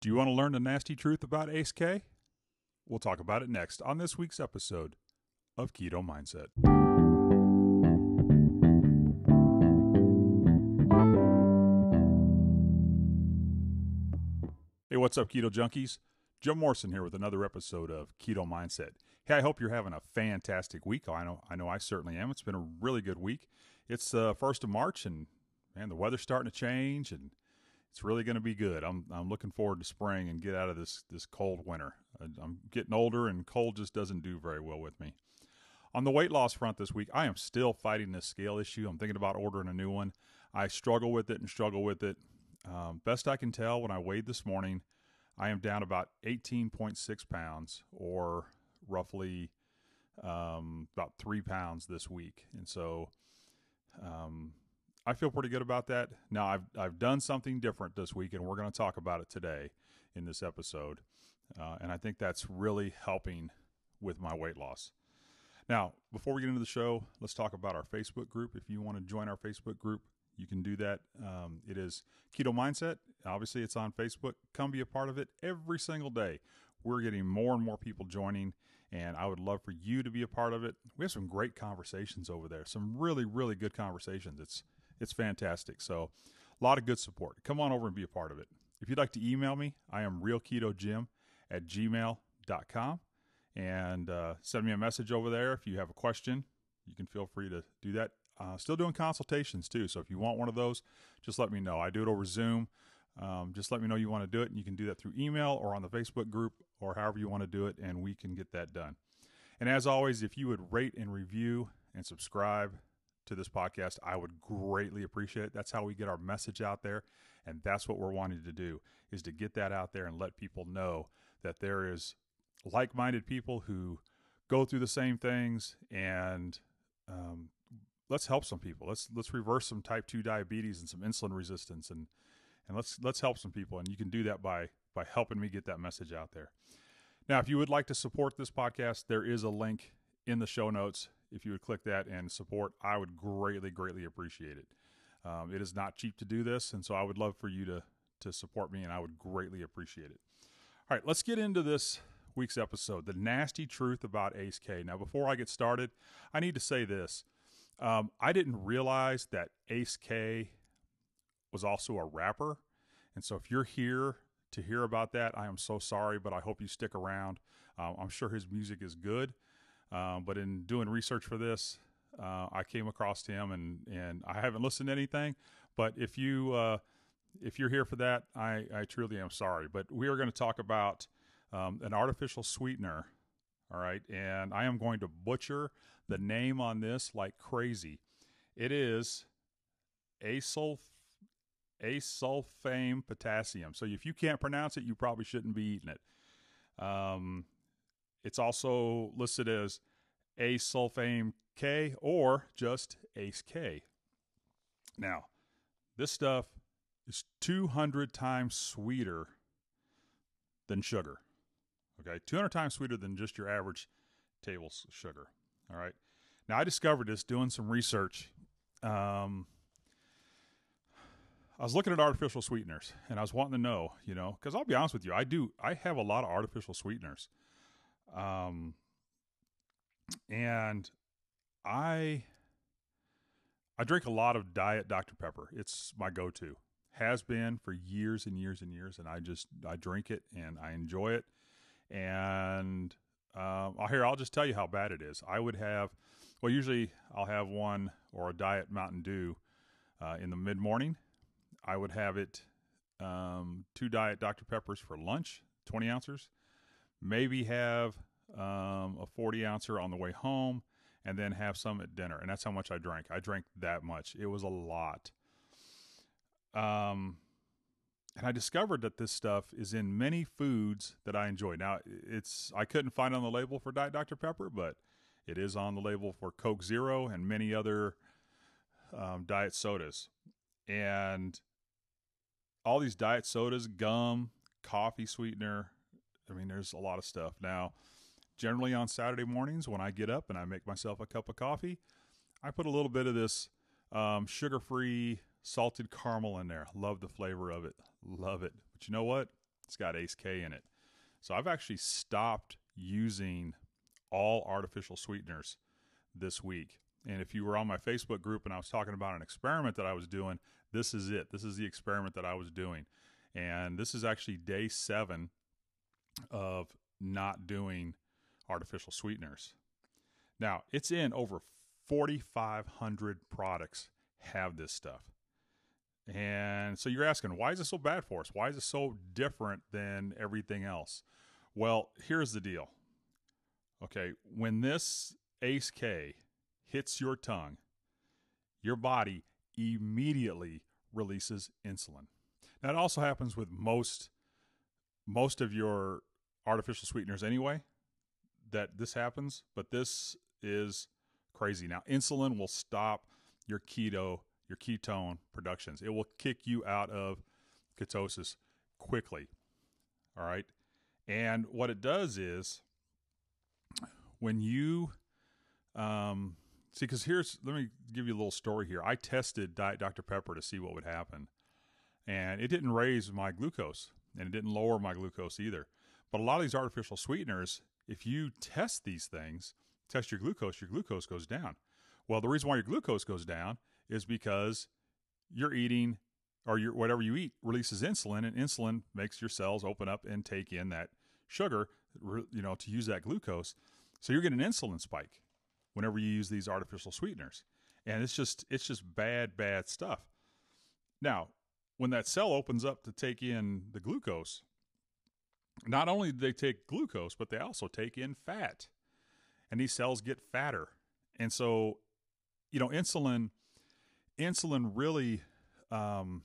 Do you want to learn the nasty truth about Ace K? We'll talk about it next on this week's episode of Keto Mindset. Hey, what's up, Keto Junkies? Joe Morrison here with another episode of Keto Mindset. Hey, I hope you're having a fantastic week. I know, I know, I certainly am. It's been a really good week. It's the uh, first of March, and man, the weather's starting to change, and it's really going to be good. I'm I'm looking forward to spring and get out of this this cold winter. I'm getting older, and cold just doesn't do very well with me. On the weight loss front this week, I am still fighting this scale issue. I'm thinking about ordering a new one. I struggle with it and struggle with it. Um, best I can tell, when I weighed this morning, I am down about 18.6 pounds, or roughly um, about three pounds this week. And so um, I feel pretty good about that. Now I've I've done something different this week, and we're going to talk about it today in this episode. Uh, and I think that's really helping with my weight loss. Now, before we get into the show, let's talk about our Facebook group. If you want to join our Facebook group, you can do that. Um, it is Keto Mindset. Obviously, it's on Facebook. Come be a part of it every single day. We're getting more and more people joining, and I would love for you to be a part of it. We have some great conversations over there. Some really, really good conversations. It's it's fantastic. So, a lot of good support. Come on over and be a part of it. If you'd like to email me, I am realketojim at gmail.com and uh, send me a message over there. If you have a question, you can feel free to do that. Uh, still doing consultations too. So if you want one of those, just let me know. I do it over Zoom. Um, just let me know you want to do it, and you can do that through email or on the Facebook group or however you want to do it, and we can get that done. And as always, if you would rate and review and subscribe to this podcast, I would greatly appreciate it. That's how we get our message out there. And that's what we're wanting to do is to get that out there and let people know that there is like-minded people who go through the same things and um, let's help some people. Let's let's reverse some type 2 diabetes and some insulin resistance and and let's let's help some people and you can do that by by helping me get that message out there. Now, if you would like to support this podcast, there is a link in the show notes if you would click that and support, I would greatly, greatly appreciate it. Um, it is not cheap to do this, and so I would love for you to to support me, and I would greatly appreciate it. All right, let's get into this week's episode: the nasty truth about Ace K. Now, before I get started, I need to say this: um, I didn't realize that Ace K was also a rapper, and so if you're here to hear about that, I am so sorry, but I hope you stick around. Um, I'm sure his music is good. Um, but in doing research for this, uh, I came across him, and and I haven't listened to anything. But if you uh, if you're here for that, I, I truly am sorry. But we are going to talk about um, an artificial sweetener. All right, and I am going to butcher the name on this like crazy. It is asulf asulfame potassium. So if you can't pronounce it, you probably shouldn't be eating it. Um, it's also listed as asulfame K or just ACE K. Now, this stuff is 200 times sweeter than sugar. Okay, 200 times sweeter than just your average table sugar. All right. Now, I discovered this doing some research. Um, I was looking at artificial sweeteners and I was wanting to know, you know, because I'll be honest with you, I do, I have a lot of artificial sweeteners. Um, and I I drink a lot of diet Dr Pepper. It's my go-to. Has been for years and years and years, and I just I drink it and I enjoy it. And um, I'll here I'll just tell you how bad it is. I would have well usually I'll have one or a diet Mountain Dew uh, in the mid morning. I would have it um, two diet Dr Peppers for lunch, twenty ounces maybe have um, a 40 ouncer on the way home and then have some at dinner. And that's how much I drank. I drank that much. It was a lot. Um, and I discovered that this stuff is in many foods that I enjoy. Now, it's I couldn't find on the label for Diet Dr Pepper, but it is on the label for Coke Zero and many other um, diet sodas. And all these diet sodas, gum, coffee sweetener, I mean, there's a lot of stuff. Now, generally on Saturday mornings when I get up and I make myself a cup of coffee, I put a little bit of this um, sugar free salted caramel in there. Love the flavor of it. Love it. But you know what? It's got Ace K in it. So I've actually stopped using all artificial sweeteners this week. And if you were on my Facebook group and I was talking about an experiment that I was doing, this is it. This is the experiment that I was doing. And this is actually day seven of not doing artificial sweeteners. Now, it's in over 4,500 products have this stuff. And so you're asking, why is it so bad for us? Why is it so different than everything else? Well, here's the deal. Okay, when this ACE K hits your tongue, your body immediately releases insulin. Now, it also happens with most most of your artificial sweeteners anyway that this happens, but this is crazy. Now, insulin will stop your keto, your ketone productions. It will kick you out of ketosis quickly. All right. And what it does is when you um, see, because here's let me give you a little story here. I tested Diet Dr. Pepper to see what would happen, and it didn't raise my glucose and it didn't lower my glucose either. But a lot of these artificial sweeteners, if you test these things, test your glucose, your glucose goes down. Well, the reason why your glucose goes down is because you're eating or your whatever you eat releases insulin and insulin makes your cells open up and take in that sugar, you know, to use that glucose. So you're getting an insulin spike whenever you use these artificial sweeteners. And it's just it's just bad bad stuff. Now, when that cell opens up to take in the glucose, not only do they take glucose, but they also take in fat. And these cells get fatter. And so, you know, insulin insulin really um,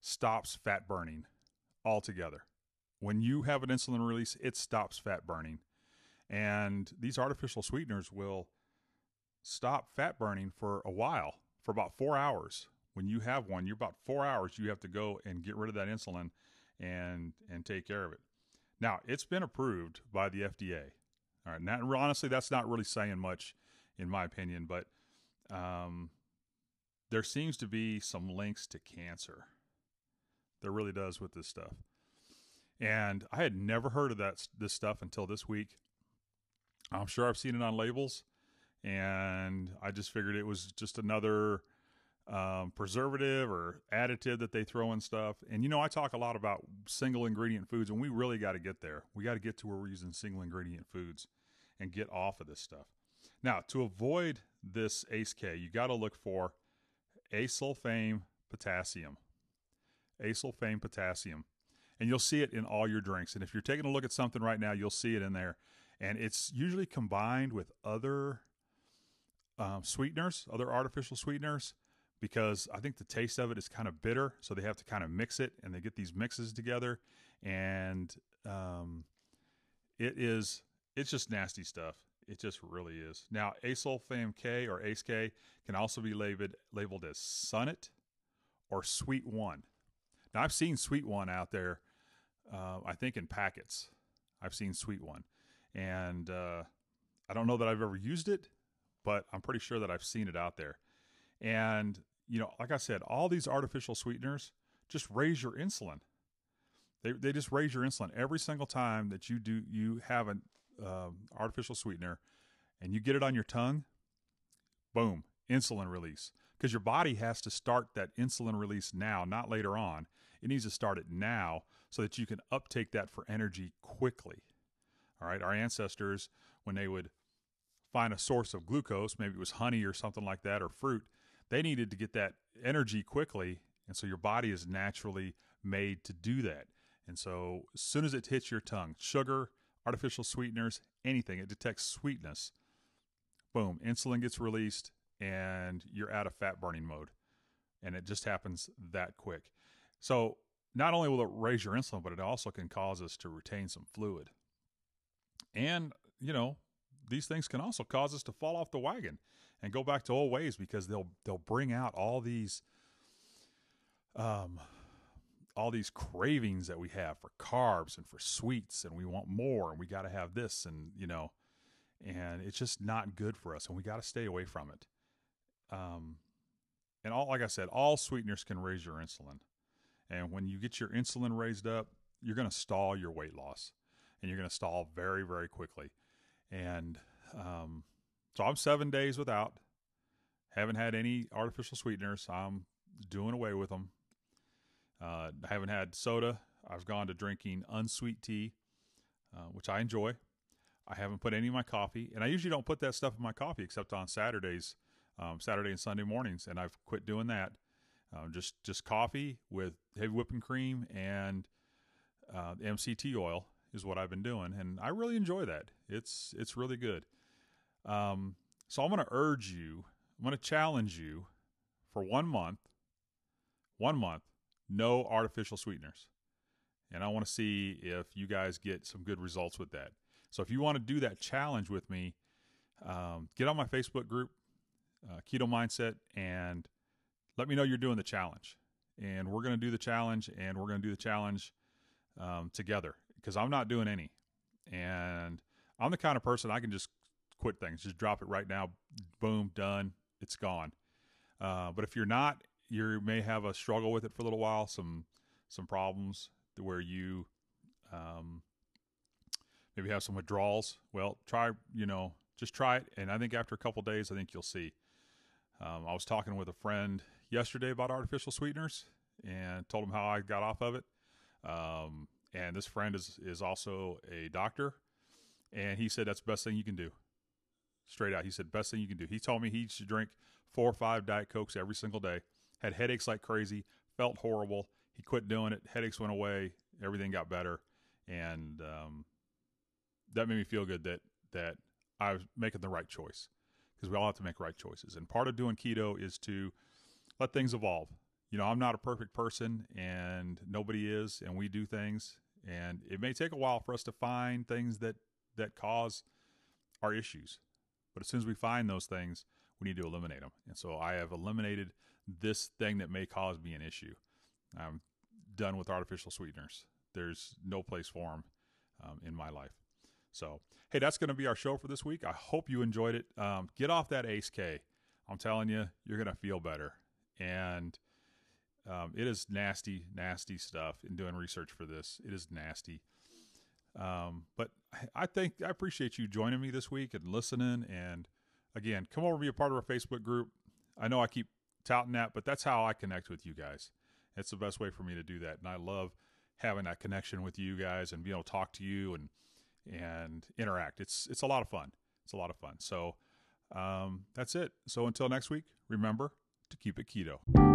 stops fat burning altogether. When you have an insulin release, it stops fat burning. And these artificial sweeteners will stop fat burning for a while, for about four hours. When you have one, you're about four hours, you have to go and get rid of that insulin and and take care of it. Now, it's been approved by the FDA. All right, now honestly, that's not really saying much, in my opinion, but um, there seems to be some links to cancer. There really does with this stuff, and I had never heard of that this stuff until this week. I'm sure I've seen it on labels, and I just figured it was just another um, preservative or additive that they throw in stuff. And you know, I talk a lot about single ingredient foods, and we really got to get there. We got to get to where we're using single ingredient foods and get off of this stuff. Now, to avoid this ACE K, you got to look for asulfame potassium. Asulfame potassium. And you'll see it in all your drinks. And if you're taking a look at something right now, you'll see it in there. And it's usually combined with other um, sweeteners, other artificial sweeteners because I think the taste of it is kind of bitter. So they have to kind of mix it and they get these mixes together. And um, it is, it's just nasty stuff. It just really is. Now, asulfame K or ACE K can also be labeled, labeled as Sunett or Sweet One. Now, I've seen Sweet One out there, uh, I think in packets. I've seen Sweet One. And uh, I don't know that I've ever used it, but I'm pretty sure that I've seen it out there. And you know, like I said, all these artificial sweeteners just raise your insulin. They, they just raise your insulin every single time that you do you have an uh, artificial sweetener and you get it on your tongue. Boom, insulin release because your body has to start that insulin release now, not later on. It needs to start it now so that you can uptake that for energy quickly. All right, our ancestors when they would find a source of glucose, maybe it was honey or something like that or fruit, they needed to get that energy quickly. And so your body is naturally made to do that. And so as soon as it hits your tongue, sugar, artificial sweeteners, anything, it detects sweetness. Boom, insulin gets released and you're out of fat burning mode. And it just happens that quick. So not only will it raise your insulin, but it also can cause us to retain some fluid. And, you know, these things can also cause us to fall off the wagon and go back to old ways because they'll they'll bring out all these um all these cravings that we have for carbs and for sweets and we want more and we got to have this and you know and it's just not good for us and we got to stay away from it um and all like i said all sweeteners can raise your insulin and when you get your insulin raised up you're going to stall your weight loss, and you're going to stall very very quickly. And um, so I'm seven days without. Haven't had any artificial sweeteners. I'm doing away with them. Uh, I haven't had soda. I've gone to drinking unsweet tea, uh, which I enjoy. I haven't put any in my coffee, and I usually don't put that stuff in my coffee except on Saturdays, um, Saturday and Sunday mornings, and I've quit doing that. Um, just just coffee with heavy whipping cream and uh, MCT oil is what I've been doing, and I really enjoy that. It's it's really good. Um, so I'm going to urge you, I'm going to challenge you for one month, one month, no artificial sweeteners, and I want to see if you guys get some good results with that. So if you want to do that challenge with me, um, get on my Facebook group, uh, Keto Mindset, and let me know you're doing the challenge. And we're going to do the challenge, and we're going to do the challenge um, together because I'm not doing any. And I'm the kind of person I can just quit things, just drop it right now, boom, done, it's gone. Uh, but if you're not, you may have a struggle with it for a little while, some some problems where you um, maybe have some withdrawals. Well, try, you know, just try it. And I think after a couple days, I think you'll see. Um, I was talking with a friend yesterday about artificial sweeteners and told him how I got off of it. Um, and this friend is, is also a doctor. And he said that's the best thing you can do. Straight out. He said, best thing you can do. He told me he should drink four or five Diet Cokes every single day, had headaches like crazy, felt horrible. He quit doing it. Headaches went away. Everything got better. And um, that made me feel good that that I was making the right choice because we all have to make right choices. And part of doing keto is to let things evolve. You know, I'm not a perfect person and nobody is, and we do things. And it may take a while for us to find things that, that cause our issues. But as soon as we find those things, we need to eliminate them. And so I have eliminated this thing that may cause me an issue. I'm done with artificial sweeteners. There's no place for them um, in my life. So, hey, that's going to be our show for this week. I hope you enjoyed it. Um, get off that Ace K. I'm telling you, you're going to feel better. And um, it is nasty, nasty stuff in doing research for this. It is nasty. Um, but I think I appreciate you joining me this week and listening. And again, come over be a part of our Facebook group. I know I keep touting that, but that's how I connect with you guys. It's the best way for me to do that. And I love having that connection with you guys and being able to talk to you and and interact. It's it's a lot of fun. It's a lot of fun. So um, that's it. So until next week, remember to keep it keto.